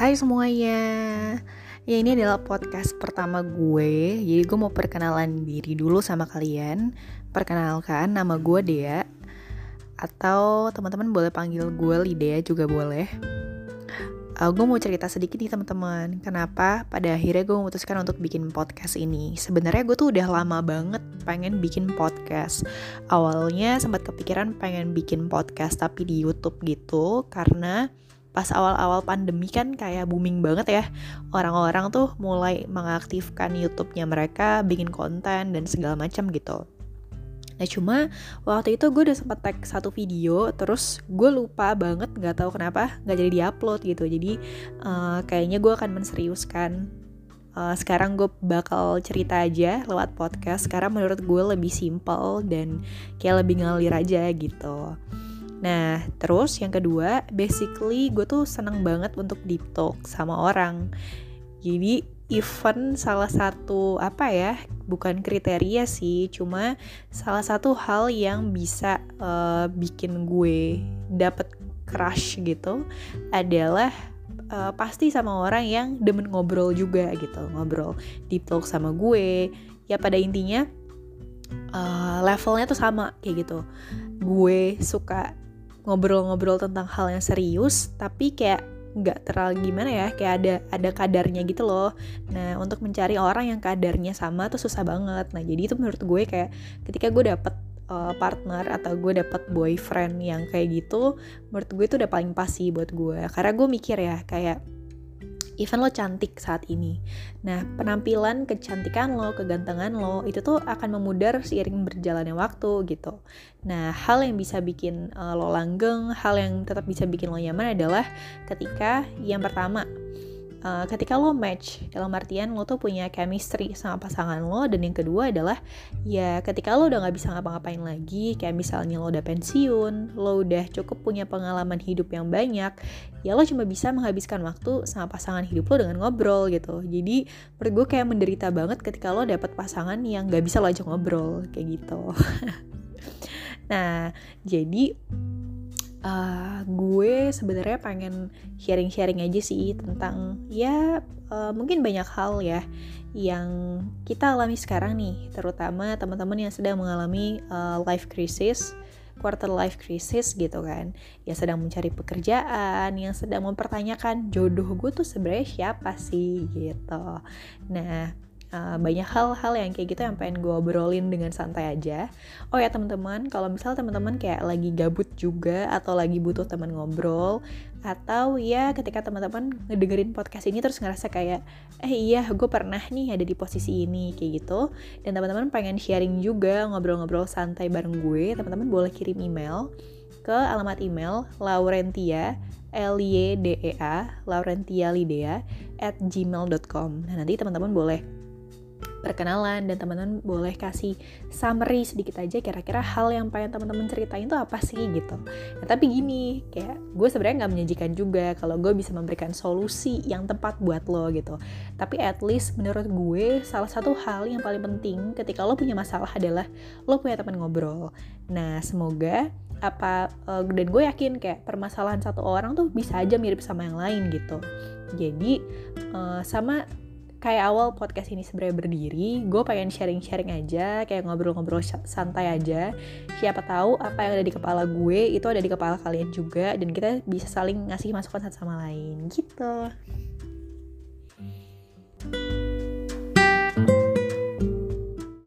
Hai semuanya. Ya ini adalah podcast pertama gue. Jadi gue mau perkenalan diri dulu sama kalian. Perkenalkan nama gue Dea. Atau teman-teman boleh panggil gue Lidea juga boleh. Uh, Gue mau cerita sedikit nih teman-teman. Kenapa pada akhirnya gue memutuskan untuk bikin podcast ini? Sebenarnya gue tuh udah lama banget pengen bikin podcast. Awalnya sempat kepikiran pengen bikin podcast tapi di Youtube gitu Karena pas awal-awal pandemi kan kayak booming banget ya. Orang-orang tuh mulai mengaktifkan YouTube-nya mereka bikin konten dan segala macam gitu. Nah cuma waktu itu gue udah sempet tag satu video terus gue lupa banget nggak tahu kenapa nggak jadi diupload gitu. Jadi uh, kayaknya gue akan menseriuskan. Uh, sekarang gue bakal cerita aja lewat podcast. Sekarang menurut gue lebih simple dan kayak lebih ngalir aja gitu. Nah, terus yang kedua, basically gue tuh seneng banget untuk deep talk sama orang. Jadi, even salah satu apa ya, bukan kriteria sih, cuma salah satu hal yang bisa uh, bikin gue dapet crush gitu adalah uh, pasti sama orang yang demen ngobrol juga gitu, ngobrol deep talk sama gue. Ya pada intinya uh, levelnya tuh sama kayak gitu. Gue suka ngobrol-ngobrol tentang hal yang serius tapi kayak nggak terlalu gimana ya kayak ada ada kadarnya gitu loh. Nah untuk mencari orang yang kadarnya sama tuh susah banget. Nah jadi itu menurut gue kayak ketika gue dapet uh, partner atau gue dapet boyfriend yang kayak gitu menurut gue itu udah paling pasti buat gue. Karena gue mikir ya kayak even lo cantik saat ini. Nah, penampilan, kecantikan lo, kegantengan lo, itu tuh akan memudar seiring berjalannya waktu gitu. Nah, hal yang bisa bikin uh, lo langgeng, hal yang tetap bisa bikin lo nyaman adalah ketika yang pertama, uh, ketika lo match dalam artian lo tuh punya chemistry sama pasangan lo dan yang kedua adalah ya ketika lo udah nggak bisa ngapa-ngapain lagi kayak misalnya lo udah pensiun lo udah cukup punya pengalaman hidup yang banyak ya lo cuma bisa menghabiskan waktu sama pasangan hidup lo dengan ngobrol gitu. Jadi menurut gue kayak menderita banget ketika lo dapet pasangan yang nggak bisa lo ajak ngobrol kayak gitu. Nah jadi uh, gue sebenarnya pengen sharing-sharing aja sih tentang ya uh, mungkin banyak hal ya yang kita alami sekarang nih, terutama teman-teman yang sedang mengalami uh, life crisis, quarter life crisis gitu kan, yang sedang mencari pekerjaan, yang sedang mempertanyakan jodoh gue tuh sebenarnya siapa sih? Gitu. Nah, uh, banyak hal-hal yang kayak gitu yang pengen gue obrolin dengan santai aja. Oh ya teman-teman, kalau misal teman-teman kayak lagi gabut juga atau lagi butuh teman ngobrol atau ya ketika teman-teman ngedengerin podcast ini terus ngerasa kayak eh iya gue pernah nih ada di posisi ini kayak gitu dan teman-teman pengen sharing juga ngobrol-ngobrol santai bareng gue teman-teman boleh kirim email ke alamat email laurentia L Y D E A Laurentia Lidea at gmail.com nah nanti teman-teman boleh perkenalan dan teman-teman boleh kasih summary sedikit aja kira-kira hal yang pengen teman-teman ceritain itu apa sih gitu. Nah, tapi gini, kayak gue sebenarnya nggak menyajikan juga kalau gue bisa memberikan solusi yang tepat buat lo gitu. Tapi at least menurut gue salah satu hal yang paling penting ketika lo punya masalah adalah lo punya teman ngobrol. Nah, semoga apa uh, dan gue yakin kayak permasalahan satu orang tuh bisa aja mirip sama yang lain gitu. Jadi uh, sama kayak awal podcast ini sebenarnya berdiri, gue pengen sharing-sharing aja, kayak ngobrol-ngobrol santai aja. Siapa tahu apa yang ada di kepala gue itu ada di kepala kalian juga dan kita bisa saling ngasih masukan satu sama lain gitu.